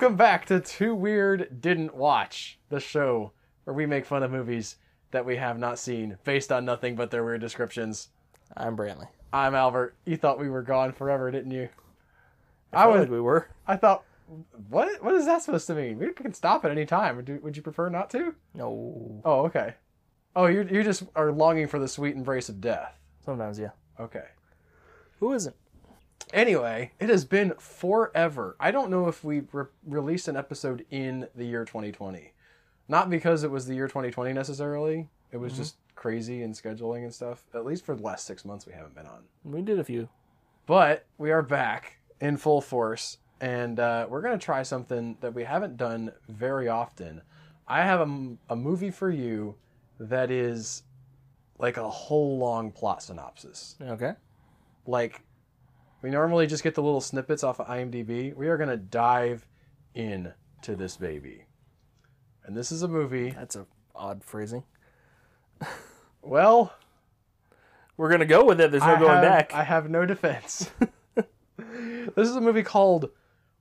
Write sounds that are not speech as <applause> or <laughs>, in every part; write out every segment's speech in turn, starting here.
Welcome back to Too Weird Didn't Watch, the show where we make fun of movies that we have not seen based on nothing but their weird descriptions. I'm Brantley. I'm Albert. You thought we were gone forever, didn't you? I, I was. like we were. I thought, what? What is that supposed to mean? We can stop at any time. Would you, would you prefer not to? No. Oh, okay. Oh, you you just are longing for the sweet embrace of death. Sometimes, yeah. Okay. Who isn't? Anyway, it has been forever. I don't know if we re- released an episode in the year 2020. Not because it was the year 2020 necessarily. It was just crazy and scheduling and stuff. At least for the last six months, we haven't been on. We did a few. But we are back in full force, and uh, we're going to try something that we haven't done very often. I have a, m- a movie for you that is like a whole long plot synopsis. Okay. Like, we normally just get the little snippets off of IMDb. We are going to dive in to this baby. And this is a movie. That's a odd phrasing. Well, We're gonna go with it. There's no I going have, back. I have no defense. <laughs> this is a movie called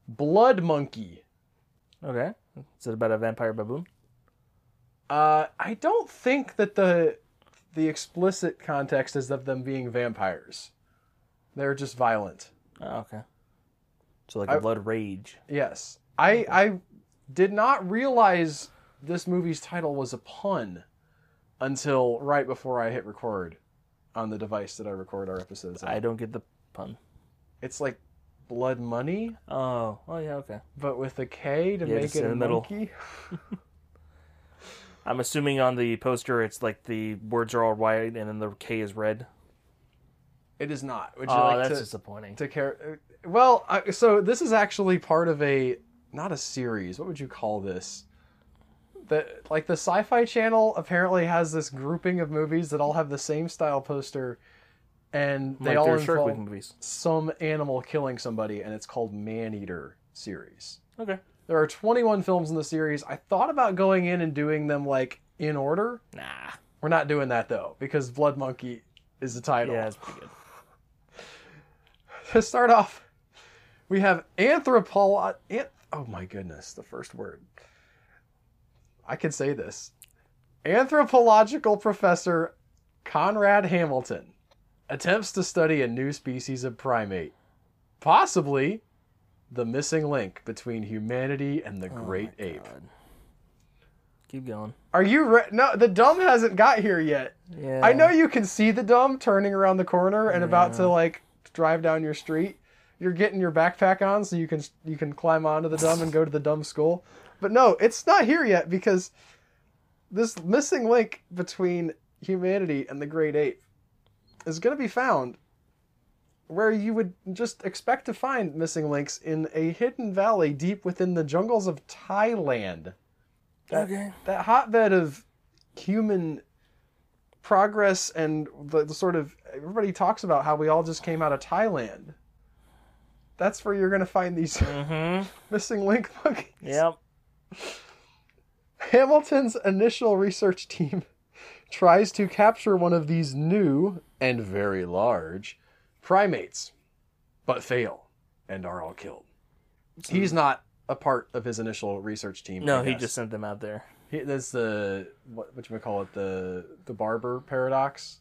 Blood Monkey. Okay. Is it about a vampire baboon? Uh, I don't think that the the explicit context is of them being vampires. They're just violent. Oh, okay. So like a I- blood rage. Yes. I I did not realize this movie's title was a pun until right before I hit record on the device that I record our episodes on. I don't get the pun. It's like blood money, Oh. Oh yeah. Okay. but with a K to Yeah, make it in a the middle. monkey. <laughs> <laughs> I'm assuming on the poster it's like the words are all white and then the K is red. It is not. Would you Oh, like that's to, disappointing. to care? Uh, well, I, so this is actually part of a not a series. What would you call this? That like the Sci-Fi Channel apparently has this grouping of movies that all have the same style poster, and they like all involve movies. some animal killing somebody, and it's called Maneater series. Okay. There are 21 films in the series. I thought about going in and doing them like in order. Nah. We're not doing that though because Blood Monkey is the title. Yeah, that's pretty good. To start off, we have anthropolo. An- oh my goodness, the first word. I can say this. Anthropological professor Conrad Hamilton attempts to study a new species of primate, possibly the missing link between humanity and the Oh great ape. God. Keep going. Are you re- no? The dumb hasn't got here yet. Yeah. I know you can see the dumb turning around the corner and about to like drive down your street. You're getting your backpack on so you can you can climb onto the dumb and go to the dumb school. But no, it's not here yet because this missing link between humanity and the great ape is going to be found where you would just expect to find missing links in a hidden valley deep within the jungles of Thailand. That, Okay. that hotbed of human progress and the, the sort of everybody talks about how we all just came out of Thailand. That's where you're going to find these <laughs> Mm-hmm. missing link monkeys. Yep. Hamilton's initial research team <laughs> tries to capture one of these new and very large primates, but fail and are all killed. He's not a part of his initial research team. No, he just sent them out there. He, that's the what what you call it the the barber paradox.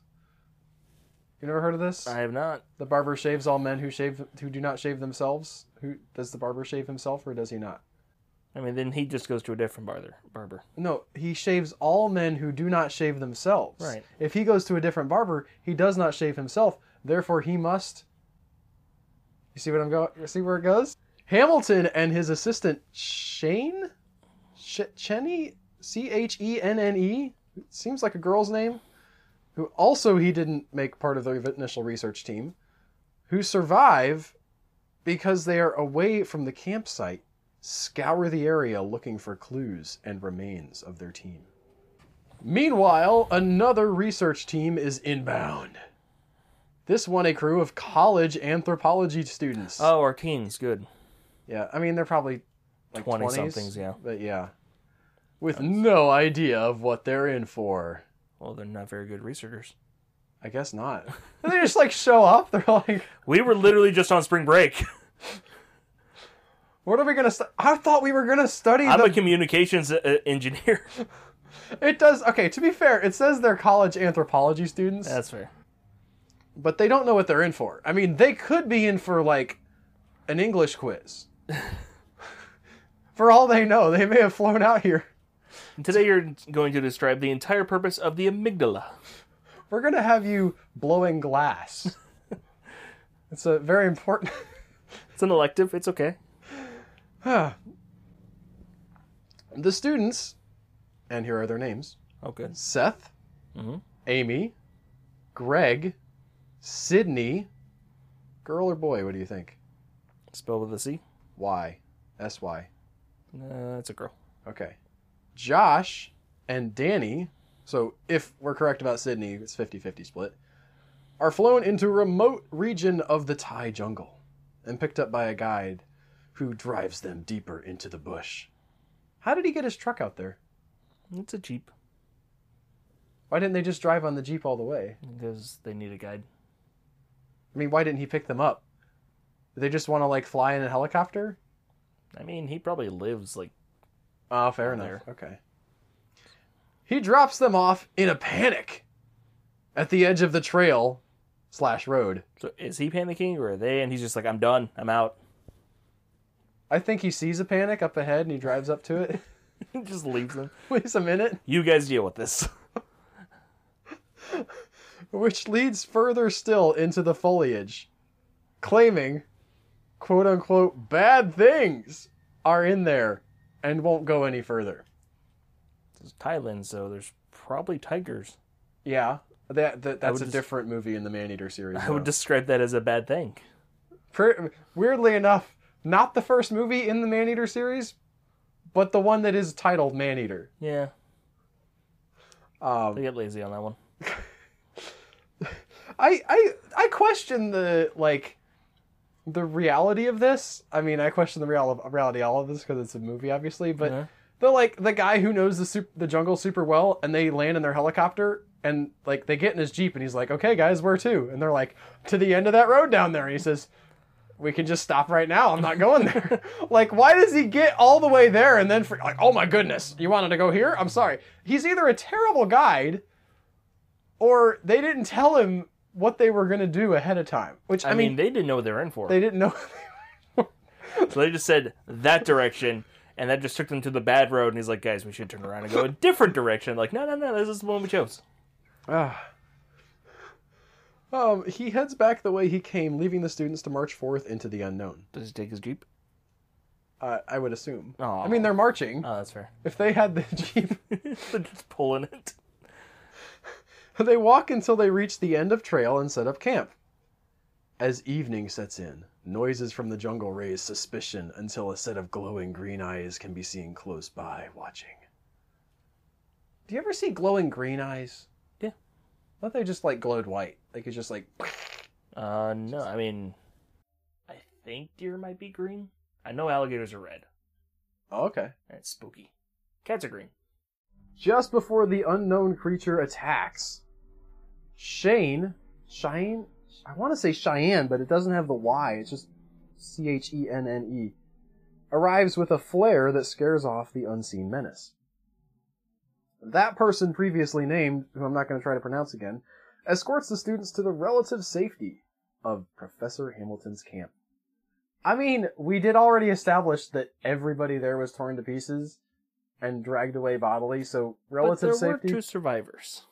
You never heard of this? I have not. The barber shaves all men who shave who do not shave themselves. Who does the barber shave himself or does he not? I mean, then he just goes to a different barber. Barber. No, he shaves all men who do not shave themselves. Right. If he goes to a different barber, he does not shave himself. Therefore, he must. You see what I'm going? You see where it goes? Hamilton and his assistant Shane, Ch- Chenny, C H E N N E, seems like a girl's name, who also he didn't make part of the initial research team, who survive because they are away from the campsite scour the area looking for clues and remains of their team. Meanwhile, another research team is inbound. This one a crew of college anthropology students. Oh, our teens. Good. Yeah, I mean they're probably like 20 20s, somethings, yeah. But yeah. With no idea of what they're in for. Well, they're not very good researchers. I guess not. <laughs> They just like show up. <laughs> They're like, We were literally just on spring break. <laughs> What are we gonna? Stu- I thought we were gonna study I'm the. a communications uh, engineer. it does. Okay, to be fair, it says they're college anthropology students, That's fair. but they don't know what they're in for. I mean, they could be in for like an English quiz. for all they know, they may have flown out here. Today you're going to describe the entire purpose of the amygdala. We're gonna have you blowing glass. <laughs> it's a very important. <laughs> It's an elective. It's okay. <sighs> the students, and here are their names: Oh, good. Seth, Mhm. Amy, Greg, Sydney. Girl or boy? What do you think? Spelled with a C. Y, S Y. Uh, it's a girl. Okay. Josh and Danny, so if we're correct about Sydney, it's 50 50 split, are flown into a remote region of the Thai jungle and picked up by a guide who drives them deeper into the bush. How did he get his truck out there? It's a jeep Why didn't they just drive on the Jeep all the way? because they need a guide. I mean, why didn't he pick them up? Did they just want to like fly in a helicopter? I mean, he probably lives like Oh, fair enough. Okay. He drops them off in a panic at the edge of the trail slash road. So is he panicking or are they? And he's just like, I'm done. I'm out. I think he sees a panic up ahead and he drives up to it. <laughs> He just leaves them. <laughs> Waits a minute, You guys deal with this. <laughs> which leads further still into the foliage, claiming, quote unquote, bad things are in there and won't go any further. It's Thailand, so there's probably tigers. Yeah, that, that that's a just- different movie in the Maneater series. I would describe that as a bad thing. Weirdly enough, not the first movie in the Maneater series, but the one that is titled Maneater. Yeah, Um, they get lazy on that one. <laughs> I I I question the like the reality of this. I mean, I question the real reality of all of this because it's a movie, obviously. But Yeah. the like the guy who knows the sup- the jungle super well, and they land in their helicopter, and like they get in his jeep, and he's like, "Okay, guys, where to?" And they're like, "To the end of that road down there." And he says. We can just stop right now. I'm not going there. <laughs> like, why does he get all the way there and then for like, oh my goodness, you wanted to go here? I'm sorry. He's either a terrible guide, or they didn't tell him what they were gonna do ahead of time. Which I, I, mean, mean, they didn't know what they were in for. they didn't know. So they just said that direction, and that just took them to the bad road. And he's like, guys, we should turn around and go a different direction. Like, no, no, no, this is the one we chose. Ah. um, he heads back the way he came, leaving the students to march forth into the unknown. Does he take his jeep? Uh, I would assume. Oh, I mean, they're marching. oh, that's fair. If they had the jeep, <laughs> they're just pulling it. <laughs> they walk until they reach the end of trail and set up camp. As evening sets in, noises from the jungle raise suspicion until a set of glowing green eyes can be seen close by, watching. Do you ever see glowing green eyes? Yeah. Thought they just like glowed white. Like it's just like. <laughs> Uh, no, I mean, I think deer might be green. I know alligators are red. Oh, okay. That's spooky. Cats are green. Just before the unknown creature attacks, Shane, Cheyenne, I want to say Cheyenne, but it doesn't have the Y. It's just C H E N N E. Arrives with a flare that scares off the unseen menace. That person previously named, who I'm not going to try to pronounce again, escorts the students to the relative safety of Professor Hamilton's camp. I mean, we did already establish that everybody there was torn to pieces and dragged away bodily, so relative but there safety. were two survivors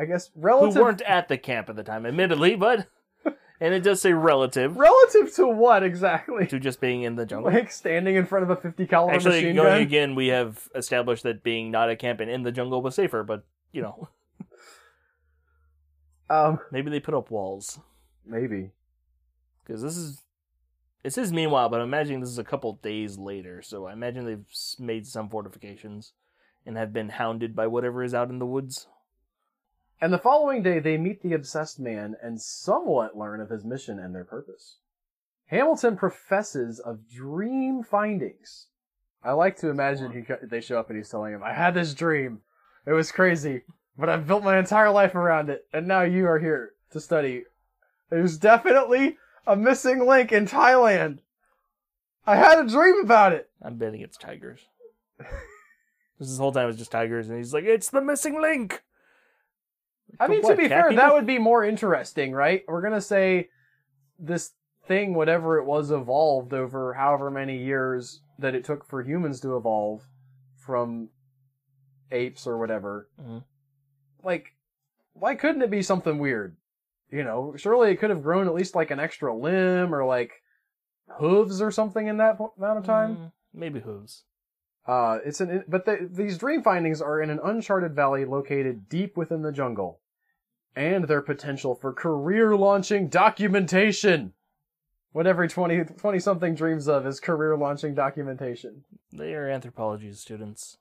I guess relative who weren't at the camp at the time, admittedly, but <laughs> and it does say relative relative to what exactly? to just being in the jungle. Like standing in front of a 50 caliber Actually, machine going gun. again, we have established that being not at camp and in the jungle was safer, but you know, <laughs> Um, maybe they put up walls maybe. because this is. It says meanwhile, but I'm imagining this is a couple days later, so I imagine they've s- made some fortifications and have been hounded by whatever is out in the woods. And the following day, they meet the obsessed man and somewhat learn of his mission and their purpose. Hamilton professes of dream findings. I like to imagine he they show up and he's telling him, "I had this dream. It was crazy, but I've built my entire life around it, and now you are here to study. There's definitely a missing link in Thailand. I had a dream about it. I'm betting it's tigers. <laughs> this whole time it's just tigers, and he's like, "It's the missing link." I mean, to be fair, that would be more interesting, right? We're gonna say this thing, whatever it was, evolved over however many years that it took for humans to evolve from apes or whatever. Mhm. Like, why couldn't it be something weird? You know, surely it could have grown at least like an extra limb or like hooves or something in that amount of time. Mm, maybe hooves. Uh, it's an but the, these dream findings are in an uncharted valley located deep within the jungle, and their potential for career launching documentation. What every 20, 20 something dreams of is career launching documentation. They are anthropology students.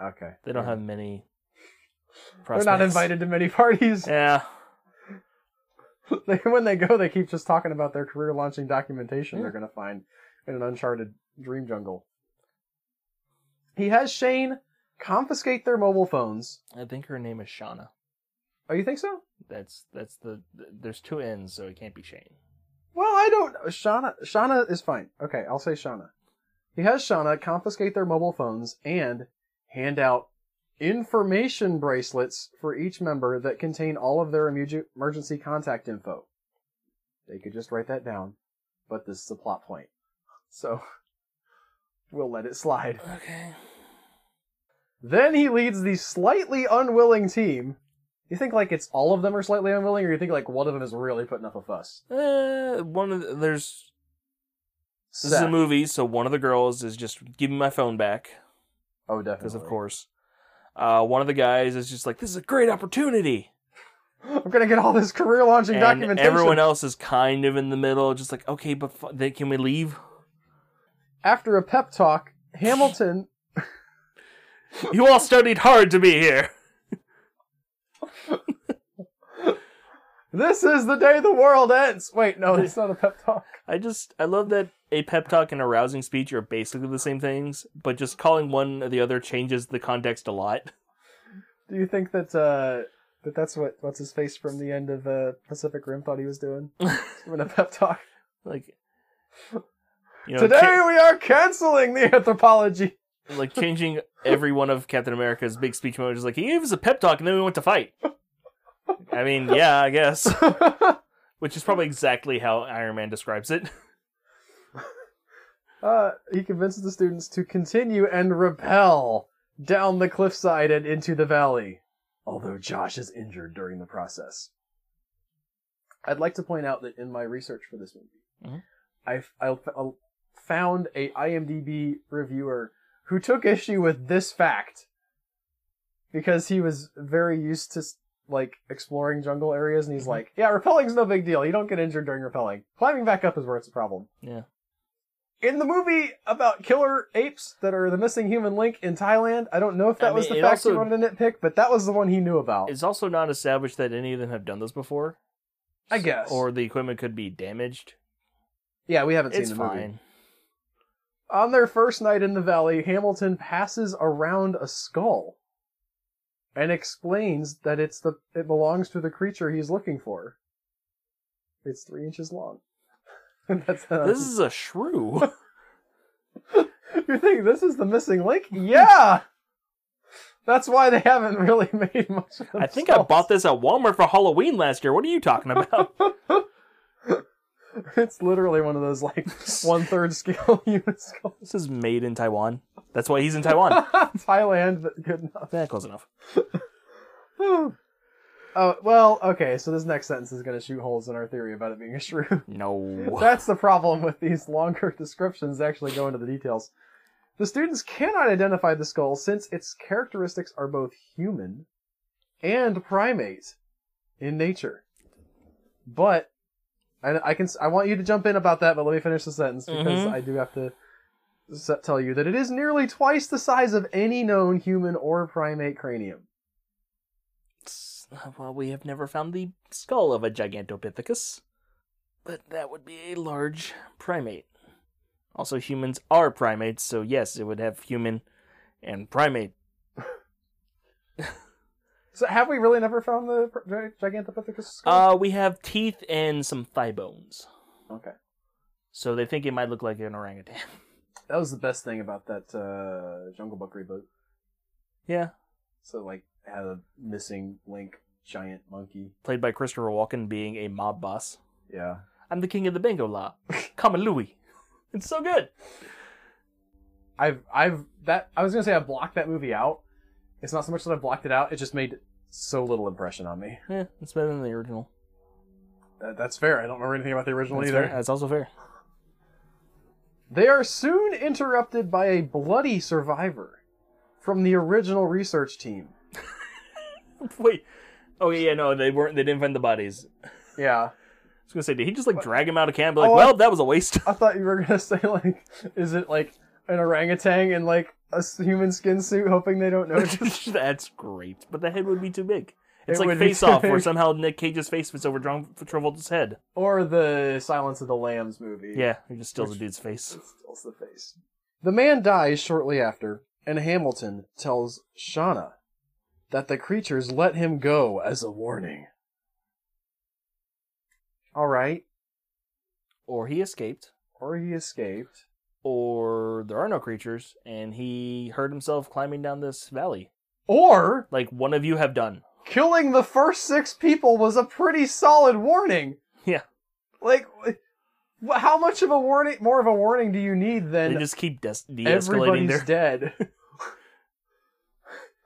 Okay, They don't have many. They're not invited to many parties. <laughs> Yeah, <laughs> They, when they go, they keep just talking about their career launching documentation Yeah. they're going to find in an uncharted dream jungle. He has Shane confiscate their mobile phones. I think her name is Shauna. Oh, you think so? That's that's the. There's two N's, so it can't be Shane. Well, I don't. Shauna. Shauna is fine. Okay, I'll say Shauna. He has Shauna confiscate their mobile phones and hand out information bracelets for each member that contain all of their emergency contact info. They could just write that down, but this is a plot point, so we'll let it slide. Okay. Then he leads the slightly unwilling team. You think like it's all of them are slightly unwilling, or you think like one of them is really putting up a fuss? Uh, one of the, there's this is a movie, so one of the girls is just give me my phone back Oh, definitely. because of course. Uh, one of the guys is just like this is a great opportunity, <laughs> I'm gonna get all this career launching documentation. everyone else is kind of in the middle, just like okay, but f- then can we leave? After a pep talk, Hamilton. <laughs> You all studied hard to be here. <laughs> this is the day the world ends. Wait, no, it's not a pep talk. I just I love that a pep talk and a rousing speech are basically the same things, but just calling one or the other changes the context a lot. Do you think that uh that that's what what's his face from the end of uh, Pacific Rim thought he was doing? <laughs> Doing a pep talk. like you know, Today we are canceling the <laughs> anthropology. like changing every one of Captain America's big speech moments like he gave us a pep talk and then we went to fight. I mean, <laughs> yeah, I guess, <laughs> which is probably exactly how Iron Man describes it. uh, he convinces the students to continue and rappel down the cliffside and into the valley. Although Josh is injured during the process. I'd like to point out that in my research for this movie, Mhm. I, I I found a IMDb reviewer who took issue with this fact because he was very used to like exploring jungle areas, and he's Mhm. like, "Yeah, rappelling's no big deal. You don't get injured during rappelling. Climbing back up is where it's a problem." Yeah. In the movie about killer apes that are the missing human link in Thailand, I don't know if that I was mean, the fact he also- wanted to nitpick, but that was the one he knew about. It's also not established that any of them have done this before. I guess. Or the equipment could be damaged. yeah, we haven't It's seen the movie. On their first night in the valley, Hamilton passes around a skull and explains that it's the it belongs to the creature he's looking for. It's three inches long. <laughs> That's uh, This is a shrew. <laughs> <laughs> you think this is the missing link? Yeah. That's why they haven't really made much. Of I think I bought this at Walmart for Halloween last year. What are you talking about? <laughs> it's literally one of those like <laughs> one third scale <laughs> human skulls. this is made in Taiwan. That's why he's in Taiwan. Thailand, but good enough. yeah, close enough. Oh well, okay. So this next sentence is going to shoot holes in our theory about it being a shrew. No. That's the problem with these longer descriptions. Actually, go into the details. The students cannot identify the skull since its characteristics are both human and primate in nature. But I, I can I want you to jump in about that, but let me finish the sentence because Mhm. I do have to tell you that it is nearly twice the size of any known human or primate cranium. Well, we have never found the skull of a Gigantopithecus, but that would be a large primate. Also, humans are primates, so yes, it would have human and primate. <laughs> So have we really never found the Gigantopithecus skull? Uh, we have teeth and some thigh bones. okay. So they think it might look like an orangutan. <laughs> That was the best thing about that uh, Jungle Book reboot. yeah, So like it had a missing link giant monkey. played by Christopher Walken, being a mob boss. Yeah. I'm the king of the bingo lot. <laughs> Come on, Louie. It's so good. I've I've that I was gonna say I blocked that movie out. It's not so much that I blocked it out; it just made so little impression on me. Yeah, it's better than the original. That, that's fair. I don't know anything about the original That's, either. fair. That's also fair. They are soon interrupted by a bloody survivor from the original research team. <laughs> Wait. Oh yeah, no, they weren't. They didn't find the bodies. Yeah. <laughs> I Yeah, was gonna say, did he just like drag him out of camp? and Be like, Oh, I- well, that was a waste. I thought you were gonna <laughs> say like, is it like an orangutan in like a human skin suit, hoping they don't notice? <laughs> <laughs> That's great, but the head would be too big. It's It like Face Off, where somehow Nick Cage's face fits over John Travolta's head. or the Silence of the Lambs movie? Yeah, he just steals a dude's face. <laughs> Steals the face. The man dies shortly after, and Hamilton tells Shauna that the creatures let him go as a warning. All right, Or he escaped, or he escaped. Or there are no creatures, and he hurt himself climbing down this valley, Or like one of you have done. killing the first six people was a pretty solid warning. Yeah. Like, how much of a warning, more of a warning do you need than They just keep des- de-escalating everybody's their. dead?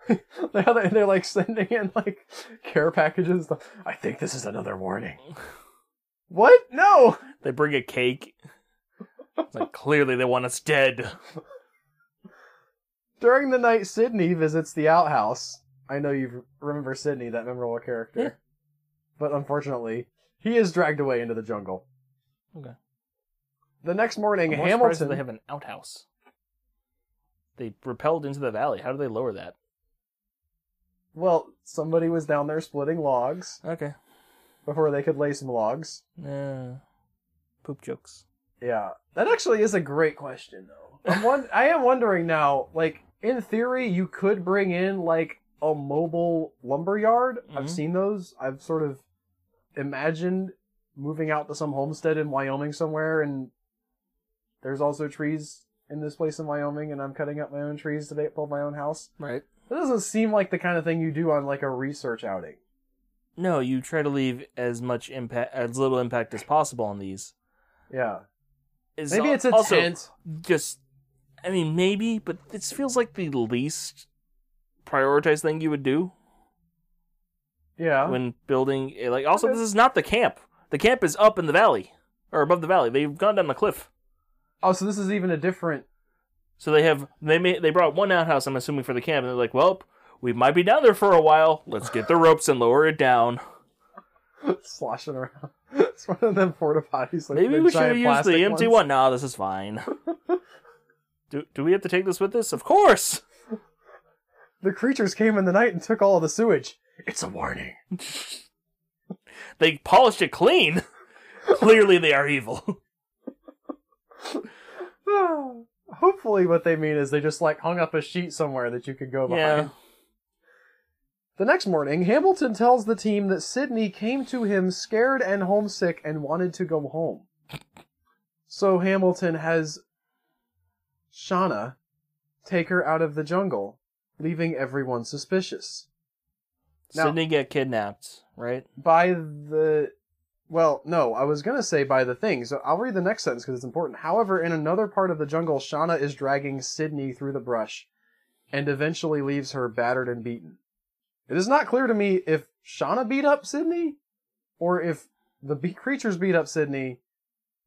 <laughs> they're, they're like sending in like care packages. I think this is another warning. <laughs> What? No. They bring a cake. It's like clearly they want us dead. <laughs> During the night, Sydney visits the outhouse. I know you remember Sydney, that memorable character. Yeah. But unfortunately, he is dragged away into the jungle. Okay. The next morning, I'm more surprised that Hamilton. they have an outhouse. They repelled into the valley. How do they lower that? Well, somebody was down there splitting logs Okay. before they could lay some logs. Yeah. poop jokes. Yeah, that actually is a great question, though. I'm one. <laughs> I am wondering now. Like in theory, you could bring in like a mobile lumber yard. I've mm-hmm. seen those. I've sort of imagined moving out to some homestead in Wyoming somewhere, and there's also trees in this place in Wyoming, and I'm cutting up my own trees to build my own house. Right. That doesn't seem like the kind of thing you do on like a research outing. No, you try to leave as much impact, as little impact as possible on these. Yeah, Is maybe it's a also tent. just. I mean, maybe, but this feels like the least prioritized thing you would do Yeah, when building. eh, Like, also, this is not the camp. The camp is up in the valley or above the valley. They've gone down the cliff. Oh, so this is even a different. So they have they may, they brought one outhouse. I'm assuming for the camp, and they're like, well, we might be down there for a while. Let's get the ropes and lower it down. <laughs> sloshing around. <laughs> It's one of them porta potties. Like Maybe we should have used the empty ones. one. No, this is fine. <laughs> do do we have to take this with us? Of course. The creatures came in the night and took all of the sewage. It's a warning. They polished it clean. Clearly, they are evil. <sighs> Hopefully, what they mean is they just like hung up a sheet somewhere that you could go behind. Yeah. The next morning, Hamilton tells the team that Sydney came to him scared and homesick and wanted to go home. So Hamilton has Shauna take her out of the jungle, leaving everyone suspicious. Now- Sydney get kidnapped, right? by the well no i was going to say by the thing so i'll read the next sentence because it's important however in another part of the jungle shauna is dragging sydney through the brush and eventually leaves her battered and beaten it is not clear to me if shauna beat up sydney or if the be- creatures beat up sydney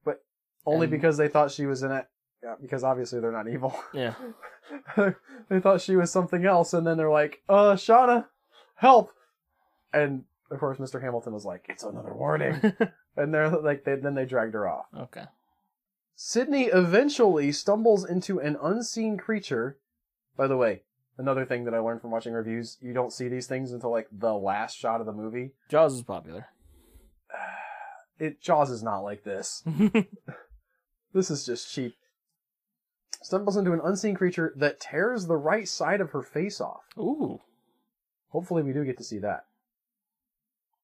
but only And- because they thought she was in it yeah, because obviously they're not evil <laughs> Yeah. they thought she was something else, and then they're like, "Uh, Shauna, help!" And of course, Mr. Hamilton was like, "It's another warning," <laughs> and they're like, they, then they dragged her off. okay. Sydney eventually stumbles into an unseen creature. By the way, another thing that I learned from watching reviews: you don't see these things until like the last shot of the movie. Jaws is popular. <sighs> It Jaws is not like this. <laughs> This is just cheap. Stumbles into an unseen creature that tears the right side of her face off. Ooh, Hopefully, we do get to see that.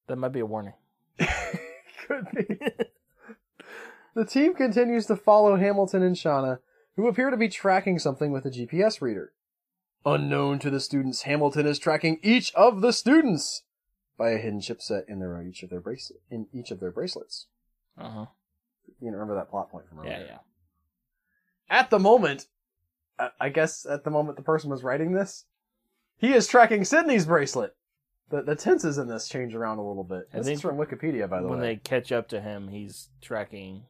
that might be a warning. <laughs> Could be. The team continues to follow Hamilton and Shauna, who appear to be tracking something with a GPS reader. Unknown to the students, Hamilton is tracking each of the students by a hidden chipset in their each of their bracelet in each of their bracelets. Uh huh. You know, remember that plot point from earlier. Yeah, yeah. At the moment, I- I guess at the moment the person was writing this, he is tracking Sydney's bracelet. The the tenses in this change around a little bit. I This is from Wikipedia, by the when way. When they catch up to him, he's tracking.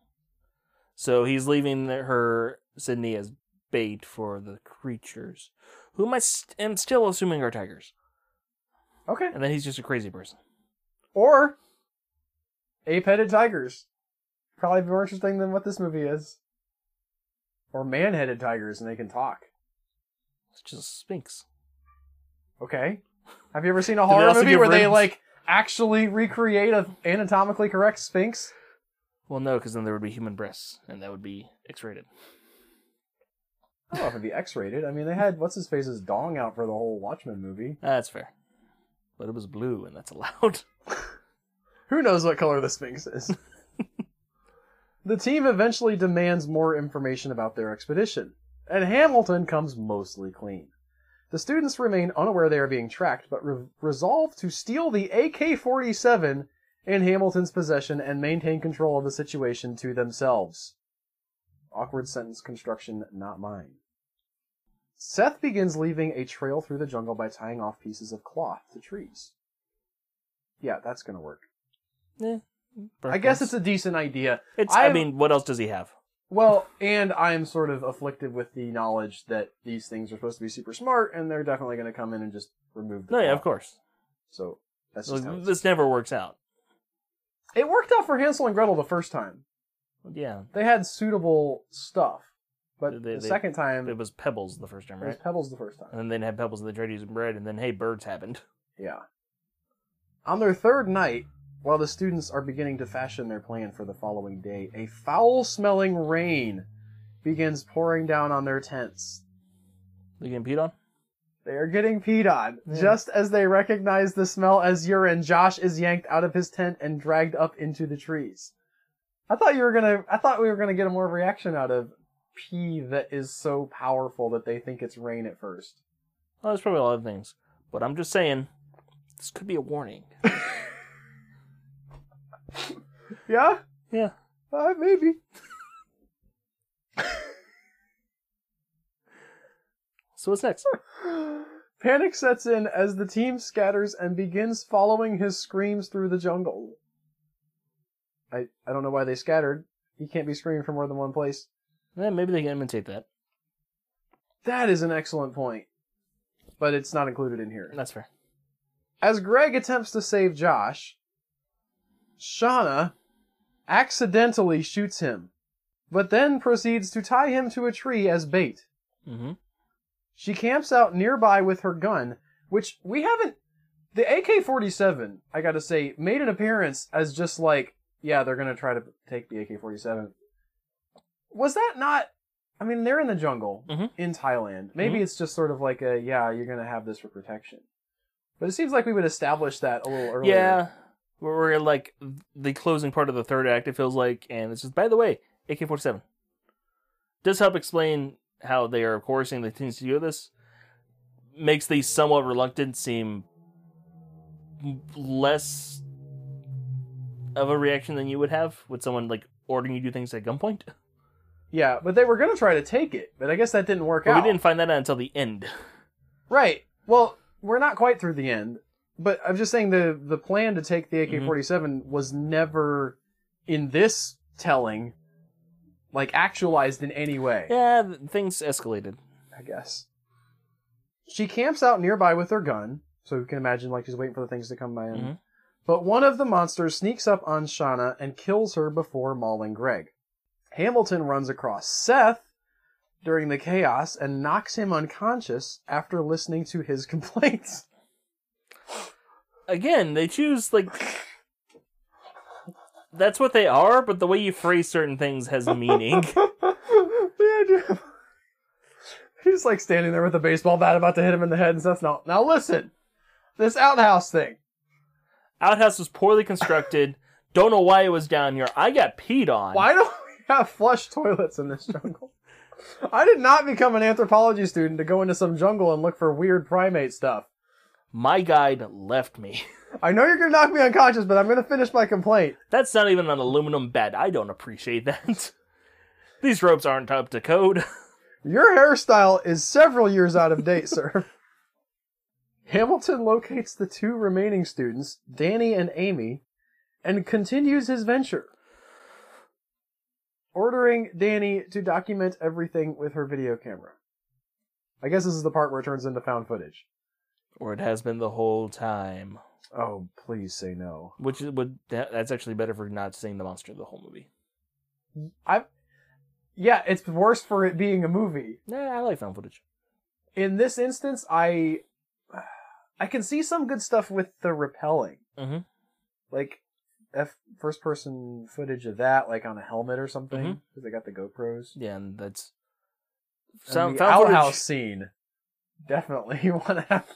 So he's leaving the- her Sydney as bait for the creatures, whom I st- am still assuming are tigers, Okay. and then he's just a crazy person. Or ape-headed tigers. Probably more interesting than what this movie is. Or man-headed tigers, and they can talk. It's just Sphinx. Okay. Have you ever seen a <laughs> horror movie where they like actually recreate a anatomically correct sphinx? Well, no, because then there would be human breasts, and that would be X-rated. I don't know if it'd be X-rated. I mean, they had what's his face's dong out for the whole Watchmen movie. That's fair, but it was blue, and that's allowed. <laughs> Who knows what color the Sphinx is? <laughs> the team eventually demands more information about their expedition, and Hamilton comes mostly clean. The students remain unaware they are being tracked, but re- resolve to steal the AK 47 in Hamilton's possession and maintain control of the situation to themselves. Awkward sentence construction, not mine. Seth begins leaving a trail through the jungle by tying off pieces of cloth to trees. Yeah, that's gonna work. Yeah, I guess it's a decent idea. It's. I mean, what else does he have? Well, and I'm sort of afflicted with the knowledge that these things are supposed to be super smart, and they're definitely going to come in and just remove the. No, yeah, of course. So that's just how it's- this never works out. it worked out for Hansel and Gretel the first time. Yeah, They had suitable stuff, but They- the they- second time it was pebbles the first time, it was right? Pebbles the first time. And then they had pebbles and they tried to use bread, and then hey, birds happened. Yeah. On their third night, while the students are beginning to fashion their plan for the following day, a foul-smelling rain begins pouring down on their tents. They getting peed on? They are getting peed on. Yeah. Just as they recognize the smell as urine, Josh is yanked out of his tent and dragged up into the trees. I thought you were gonna. I thought we were gonna get a more reaction out of pee that is so powerful that they think it's rain at first. Well, there's probably a lot of things, but I'm just saying, this could be a warning. <laughs> Yeah, Yeah. uh, maybe. So what's next? Panic sets in as the team scatters and begins following his screams through the jungle. I I don't know why they scattered. He can't be screaming from more than one place. Eh, maybe they can imitate that. That is an excellent point. But it's not included in here. That's fair. As Greg attempts to save Josh, Shauna accidentally shoots him, but then proceeds to tie him to a tree as bait. Mm-hmm. She camps out nearby with her gun, which we haven't. The AK 47, I gotta say, made an appearance as just like, yeah, they're gonna try to take the AK 47. Was that not. I mean, they're in the jungle Mhm. in Thailand. Maybe Mhm. it's just sort of like a, yeah, you're gonna have this for protection. But it seems like we would establish that a little earlier. Yeah, we're, we're like the closing part of the third act. It feels like, and it's just by the way, AK-47 does help explain how they are coercing the teens to do this. Makes the somewhat reluctant seem less of a reaction than you would have with someone like ordering you to do things at gunpoint. Yeah, but they were gonna try to take it, but I guess that didn't work But out. we didn't find that out until the end. Right. Well, we're not quite through the end, but I'm just saying the the plan to take the AK-47 was never in this telling like actualized in any way. Yeah, th- things escalated. I guess. She camps out nearby with her gun, so you can imagine like she's waiting for the things to come by in. Mhm. But one of the monsters sneaks up on Shauna and kills her before mauling Greg. Hamilton runs across Seth during the chaos and knocks him unconscious after listening to his <laughs> complaints. Again, they choose like that's what they are, but the way you phrase certain things has meaning. <laughs> the. <laughs> He's like standing there with a baseball bat about to hit him in the head and stuff. Now, now listen, this outhouse thing. Outhouse was poorly constructed. Don't know why it was down here. I got peed on. Why don't we have flush toilets in this <laughs> jungle. I did not become an anthropology student to go into some jungle and look for weird primate stuff. My guide left me. I know you're gonna knock me unconscious, but I'm gonna finish my complaint. That's not even an aluminum bed. I don't appreciate that. These ropes aren't up to code. Your hairstyle is several years out of date, <laughs> sir. Hamilton locates the two remaining students, Danny and Amy, and continues his venture. Ordering Danny to document everything with her video camera. I guess this is the part where it turns into found footage. Or it has been the whole time. Oh, please say no. Which is- would that, that's actually better for not seeing the monster the whole movie. I Yeah, it's worse for it being a movie. Nah, I like found footage. In this instance, I I can see some good stuff with the repelling. Mhm. Like F first person footage of that, like on a helmet or something, because they got the GoPros. Yeah, and that's And the found footage- outhouse scene. Definitely, <laughs> you want to have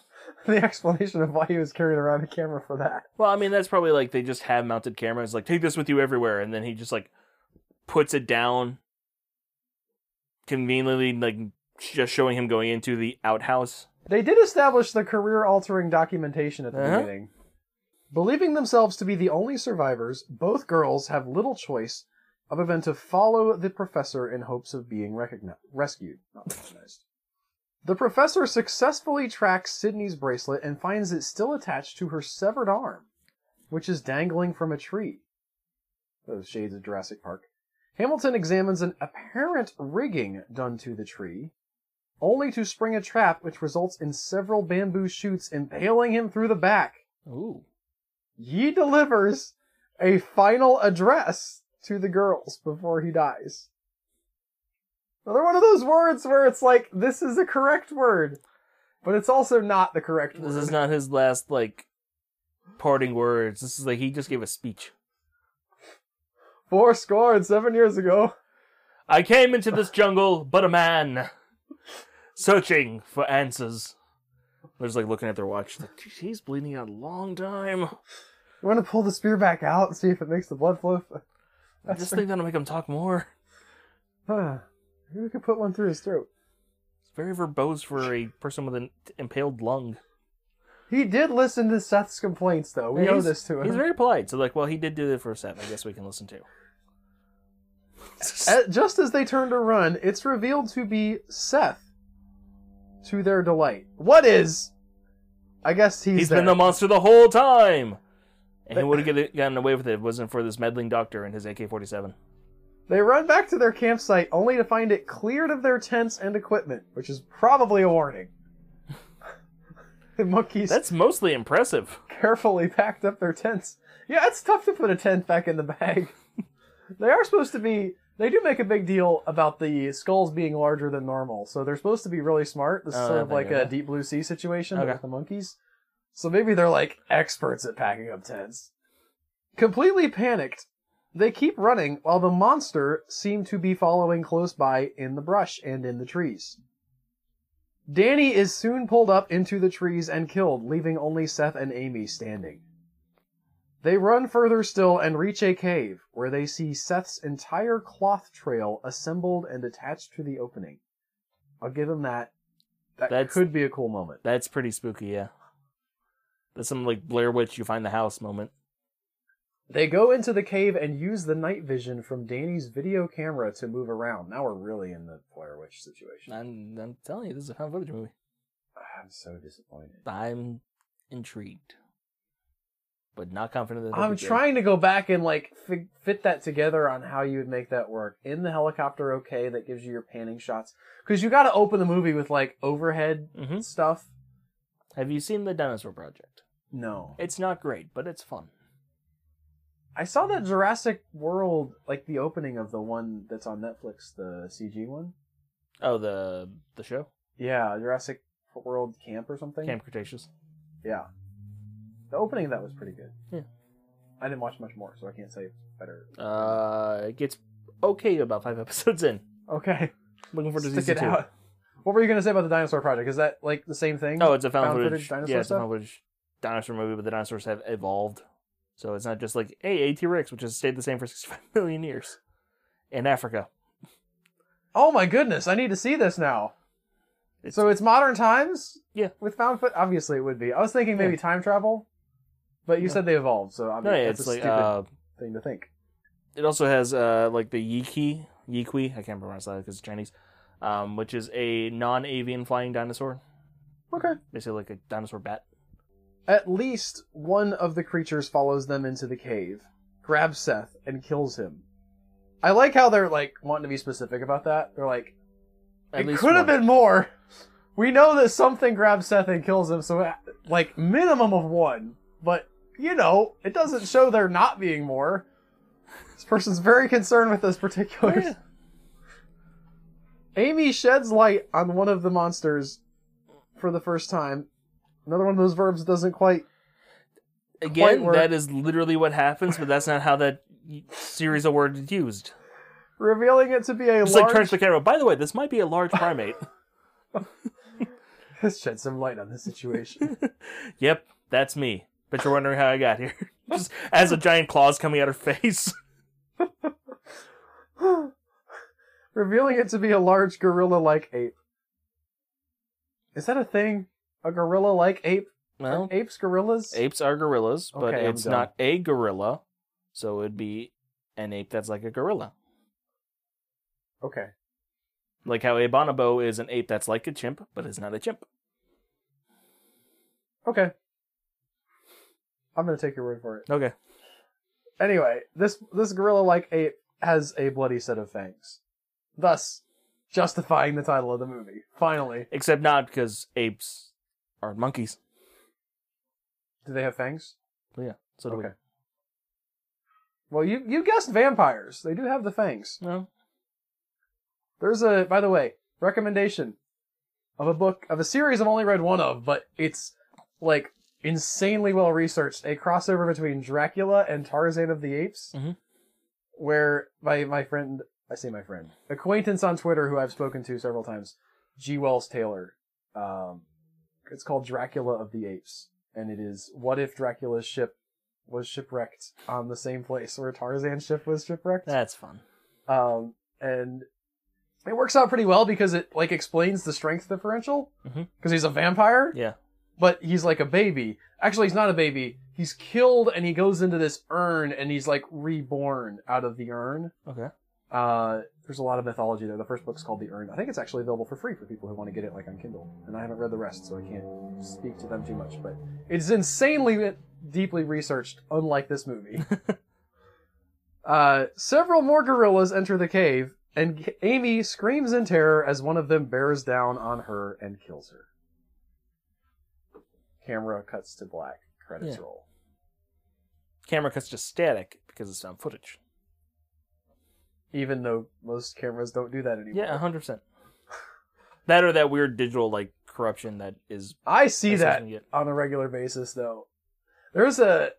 the explanation of why he was carrying around a camera for that. Well, I mean, that's probably like they just have mounted cameras. Like, take this with you everywhere, and then he just like puts it down, conveniently, like just showing him going into the outhouse. They did establish the career altering documentation at the Uh-huh. beginning. Believing themselves to be the only survivors, both girls have little choice other than to follow the professor in hopes of being recogni- rescued. Not recognized. the professor successfully tracks Sydney's bracelet and finds it still attached to her severed arm, which is dangling from a tree. Those shades of Jurassic Park. Hamilton examines an apparent rigging done to the tree, only to spring a trap which results in several bamboo shoots impaling him through the back. Ooh, He delivers a final address to the girls before he dies. Another one of those words where it's like, this is a correct word, but it's also not the correct this word. is not his last like parting words. This is like he just gave a speech. Four score and seven years ago. I came into this jungle, but a man, searching for answers. They're just like looking at their watch, like he's bleeding out a long time. You want to pull the spear back out and see if it makes the blood flow? I just think that'll make him talk more. Huh. Maybe we could put one through his throat. It's very verbose for a person with an impaled lung. He did listen to Seth's complaints, though. We Yeah, owe he's- this to him. He's very polite. So like, well, he did do it for Seth. I guess we can listen to. <laughs> Just as they turn to run, it's revealed to be Seth. To their delight. What is? I guess he's, he's there. been the monster the whole time, and he would have gotten away with it if it wasn't for this meddling doctor and his AK-47. They run back to their campsite only to find it cleared of their tents and equipment, which is probably a warning. <laughs> the monkeys That's mostly impressive. carefully packed up their tents. Yeah, it's tough to put a tent back in the bag. <laughs> they are supposed to be. They do make a big deal about the skulls being larger than normal, so they're supposed to be really smart. This is Oh, sort of like a deep blue sea situation but Okay. with the monkeys. So maybe they're like experts at packing up tents. Completely panicked, they keep running while the monster seem to be following close by in the brush and in the trees. Danny is soon pulled up into the trees and killed, leaving only Seth and Amy standing. They run further still and reach a cave, where they see Seth's entire cloth trail assembled and attached to the opening. I'll give him that. That That's- could be a cool moment. That's pretty spooky, yeah. That's some like Blair Witch you find the house moment. They go into the cave and use the night vision from Danny's video camera to move around. Now we're really in the Blair Witch situation. I'm, I'm telling you, this is a found footage movie. I'm so disappointed. I'm intrigued, but not confident that. I'm trying to go back and like fi- fit that together on how you would make that work in the helicopter. Okay, that gives you your panning shots because you got to open the movie with like overhead hmm stuff. Have you seen the Dinosaur Project? No, It's not great, but it's fun. I saw that Jurassic World, like the opening of the one that's on Netflix, the CG one. Oh, the the show Yeah, Jurassic World Camp or something. Camp Cretaceous. Yeah, the opening of that was pretty good. Yeah. I didn't watch much more, so I can't say it's better. Uh, it gets okay about five <laughs> episodes in. Okay, Looking for stick season it two. out. What were you gonna say about the Dinosaur Project? Is that like the same thing? Oh, it's a found, Found footage. footage dinosaur yeah, it's stuff? a found footage dinosaur movie, but the dinosaurs have evolved. So it's not just like, hey, a T Rex, which has stayed the same for <laughs> 65 million years. in Africa. Oh my goodness, I need to see this now. It's- so it's modern times? Yeah. With found foot? Obviously it would be. I was thinking maybe time travel, but you said they evolved, so I No, yeah, that's it's a like stupid uh, thing to think. it also has uh like the Yiki Yikui. I can't remember pronounce that because it's Chinese. Um, which is a non-avian flying dinosaur, Okay. basically like a dinosaur bat. At least one of the creatures follows them into the cave, grabs Seth, and kills him. I like how they're like wanting to be specific about that. They're like, At it least could have one. been more. We know that something grabs Seth and kills him, so uh, like minimum of one. But you know, it doesn't show there not being more. This person's very concerned with this particular. Oh, yeah. Amy sheds light on one of the monsters for the first time. Another one of those verbs doesn't quite. Again, work. that is literally what happens, but that's not how that series of words is used. revealing it to be a Just like turns the camera. By the way, this might be a large primate. <laughs> <laughs> Let's shed some light on the situation. <laughs> yep, that's me. But you're wondering how I got here. <laughs> Just as a giant claws coming out her face. <laughs> <laughs> revealing it to be a large gorilla-like ape. Is that a thing? A gorilla-like ape? Well, Are apes gorillas? apes are gorillas, but Okay, it's not a gorilla, so it'd be an ape that's like a gorilla. Okay. Like how a bonobo is an ape that's like a chimp, but is not a chimp. Okay. I'm gonna take your word for it. Okay. Anyway, this this gorilla-like ape has a bloody set of fangs, thus justifying the title of the movie. Finally, Except not because apes are monkeys. do they have fangs? But yeah, so do Okay. Well, you you guessed vampires. They do have the fangs. we. No. There's a, by the way, recommendation of a book of a series I've only read one of, but it's like insanely well researched. A crossover between Dracula and Tarzan of the Apes, Mhm. where my my friend, I say my friend, acquaintance on Twitter who I've spoken to several times, G. Wells Taylor. Um, it's called Dracula of the Apes, and it is what if Dracula's ship was shipwrecked on the same place where Tarzan's ship was shipwrecked. That's fun. Um, and it works out pretty well because it like explains the strength differential because Mhm. he's a vampire, Yeah. But he's like a baby. Actually, he's not a baby. He's killed and he goes into this urn and he's like reborn out of the urn. Okay. Uh, there's a lot of mythology there. The first book's called The Urn. I think it's actually available for free for people who want to get it like on Kindle. And I haven't read the rest, so I can't speak to them too much. But it's insanely deeply researched, unlike this movie. <laughs> uh, several more gorillas enter the cave, and Amy screams in terror as one of them bears down on her and kills her. Camera cuts to black. Credits Yeah. roll. Camera cuts to static because it's found footage. Even though most cameras don't do that anymore. Yeah, hundred percent. That or that weird digital like corruption that is. I see that's that something you get. on a regular basis though. There's a,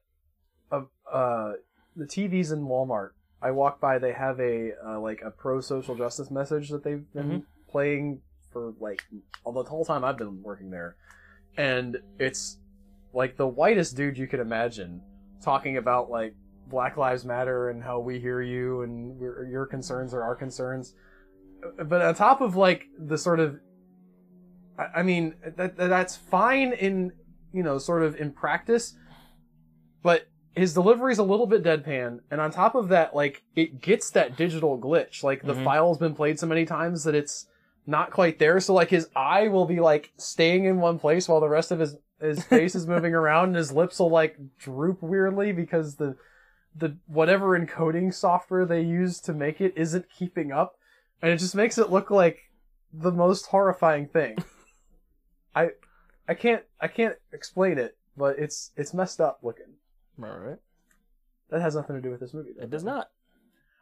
a uh the TVs in Walmart. I walk by, they have a uh, like a pro social justice message that they've been playing for like all the whole time I've been working there, and it's like the whitest dude you could imagine talking about like Black Lives Matter and how we hear you and we're, your concerns are our concerns. But on top of like the sort of I I mean that that- that's fine in you know sort of in practice, but his delivery's a little bit deadpan, and on top of that, like it gets that digital glitch. Like the Mhm. file's been played so many times that it's not quite there. So like his eye will be like staying in one place while the rest of his his <laughs> face is moving around, and his lips will like droop weirdly because the the whatever encoding software they use to make it isn't keeping up, and it just makes it look like the most horrifying thing. <laughs> I I can't I can't explain it, but it's it's messed up looking. All right. That has nothing to do with this movie. though. It does not.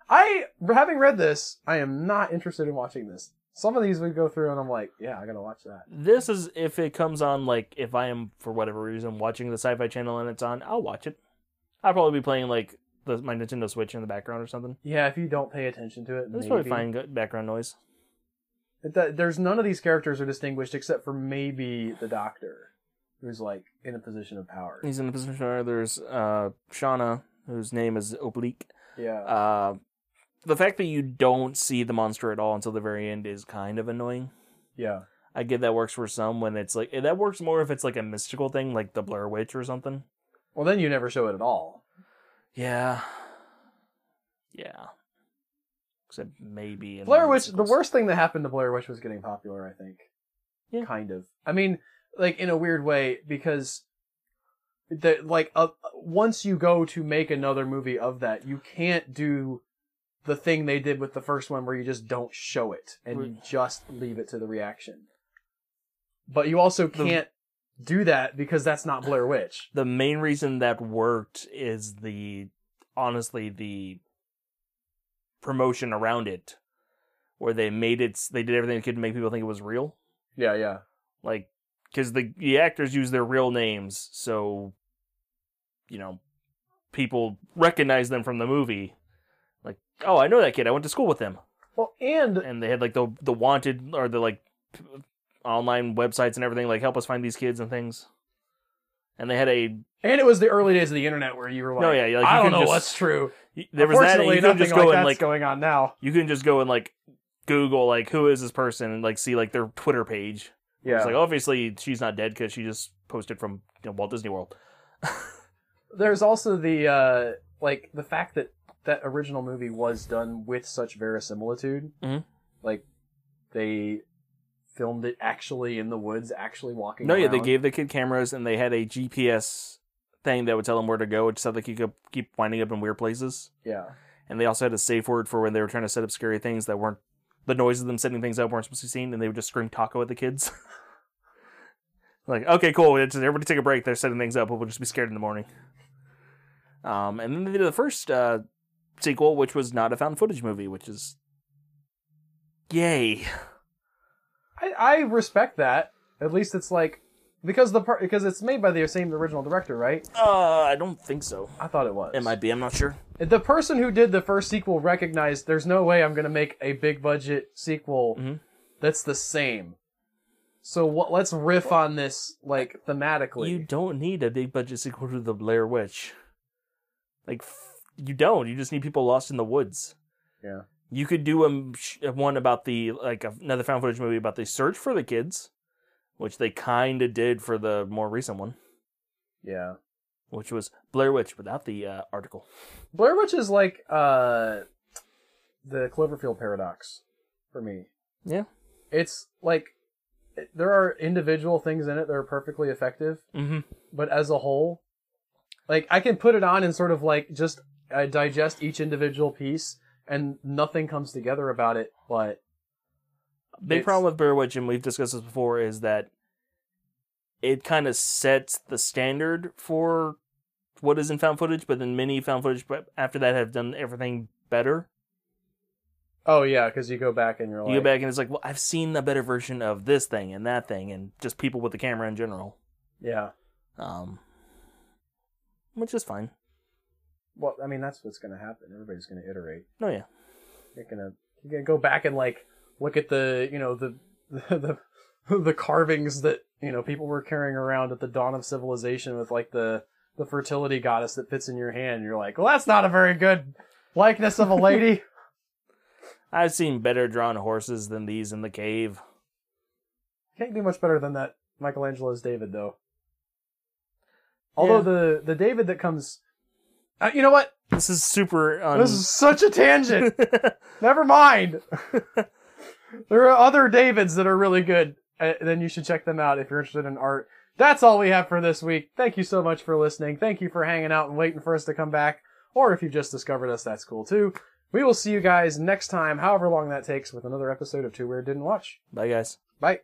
I having read this, I am not interested in watching this. Some of these we go through and I'm like, yeah, I gotta watch that. This is if it comes on like if I am for whatever reason watching the Sci-Fi Channel and it's on, I'll watch it. I'll probably be playing like the, my Nintendo Switch in the background or something. Yeah, if you don't pay attention to it, It's probably fine good background noise. That- there's none of these characters are distinguished except for maybe the Doctor, who's like in a position of power. He's in the position where there's uh, Shauna, whose name is Oblique. Yeah. Uh, the fact that you don't see the monster at all until the very end is kind of annoying. Yeah. I get that works for some when it's like that works more if it's like a mystical thing like the Blair Witch or something. Well, then you never show it at all. Yeah. Yeah. Except maybe in Blair Witch. The worst thing that happened to Blair Witch was getting popular. I think. Yeah. Kind of. I mean, like in a weird way because. The, like uh, once you go to make another movie of that, you can't do the thing they did with the first one where you just don't show it and you just leave it to the reaction. But you also can't do that because that's not Blair Witch. the main reason that worked is the honestly the promotion around it where they made it they did everything they could to make people think it was real Yeah, yeah. like because the the actors use their real names so you know people recognize them from the movie oh i know that kid. I went to school with him. Well, and and they had like the the wanted or the like online websites and everything like help us find these kids and things. And they had a and it was the early days of the internet where you were like, No, yeah, like, you I don't know just- what's true. there was that and Unfortunately, you couldn't nothing just like go that's and like going on now. you can just go and like google like who is this person and like see like their twitter page. Yeah, it's like obviously she's not dead because she just posted from you know, walt disney world. <laughs> There's also the uh like the fact that that original movie was done with such verisimilitude. Mhm. Like they filmed it actually in the woods, actually walking. no yeah they gave the kid cameras and they had a gps thing that would tell them where to go so they could keep winding up in weird places Yeah, and they also had a safe word for when they were trying to set up scary things that weren't the noises of them setting things up weren't supposed to be seen and they would just scream taco at the kids <laughs> like okay cool it's, everybody take a break they're setting things up but we'll just be scared in the morning um, and then they did the first uh, sequel which was not a found footage movie which is yay I I respect that. At least it's like because the part because it's made by the same original director, right? uh, i don't think so I thought it was. it might be i'm not sure The person who did the first sequel recognized there's no way I'm going to make a big budget sequel Mhm. that's the same. So what, let's riff on this like thematically. you don't need a big budget sequel to the blair witch like you don't you just need people lost in the woods yeah. You could do a, one about the like another found footage movie about the search for the kids, which they kind of did for the more recent one, Yeah. which was Blair Witch without the uh, article. Blair Witch is like uh the Cloverfield paradox for me. Yeah. It's like there are individual things in it that are perfectly effective, Mm-hmm. but as a whole, like I can put it on and sort of like just uh, digest each individual piece, and nothing comes together about it. But Big It's- problem with Blair Witch, and we've discussed this before, is that it kind of sets the standard for what is in found footage, but then many found footage but after that have done everything better. oh yeah, because you go back and you're like, You go back and it's like, well, I've seen a better version of this thing and that thing, and just people with the camera in general. yeah. Um, which is fine. Well, I mean that's what's gonna happen. Everybody's gonna iterate. Oh yeah. You're gonna you're gonna go back and like look at the you know the the <laughs> the, the carvings that you know people were carrying around at the dawn of civilization with like the the fertility goddess that fits in your hand. You're like, well, that's not a very good likeness of a lady. <laughs> <laughs> I've seen better drawn horses than these in the cave. Can't do much better than that Michelangelo's David though. Although the the David that comes, uh, you know what? This is super. Un- This is such a tangent. <laughs> Never mind. there are other Davids that are really good. Uh, then you should check them out if you're interested in art. That's all we have for this week. Thank you so much for listening. Thank you for hanging out and waiting for us to come back. Or if you've just discovered us, that's cool too. We will see you guys next time, however long that takes, with another episode of Two Weird Didn't Watch. Bye, guys. Bye.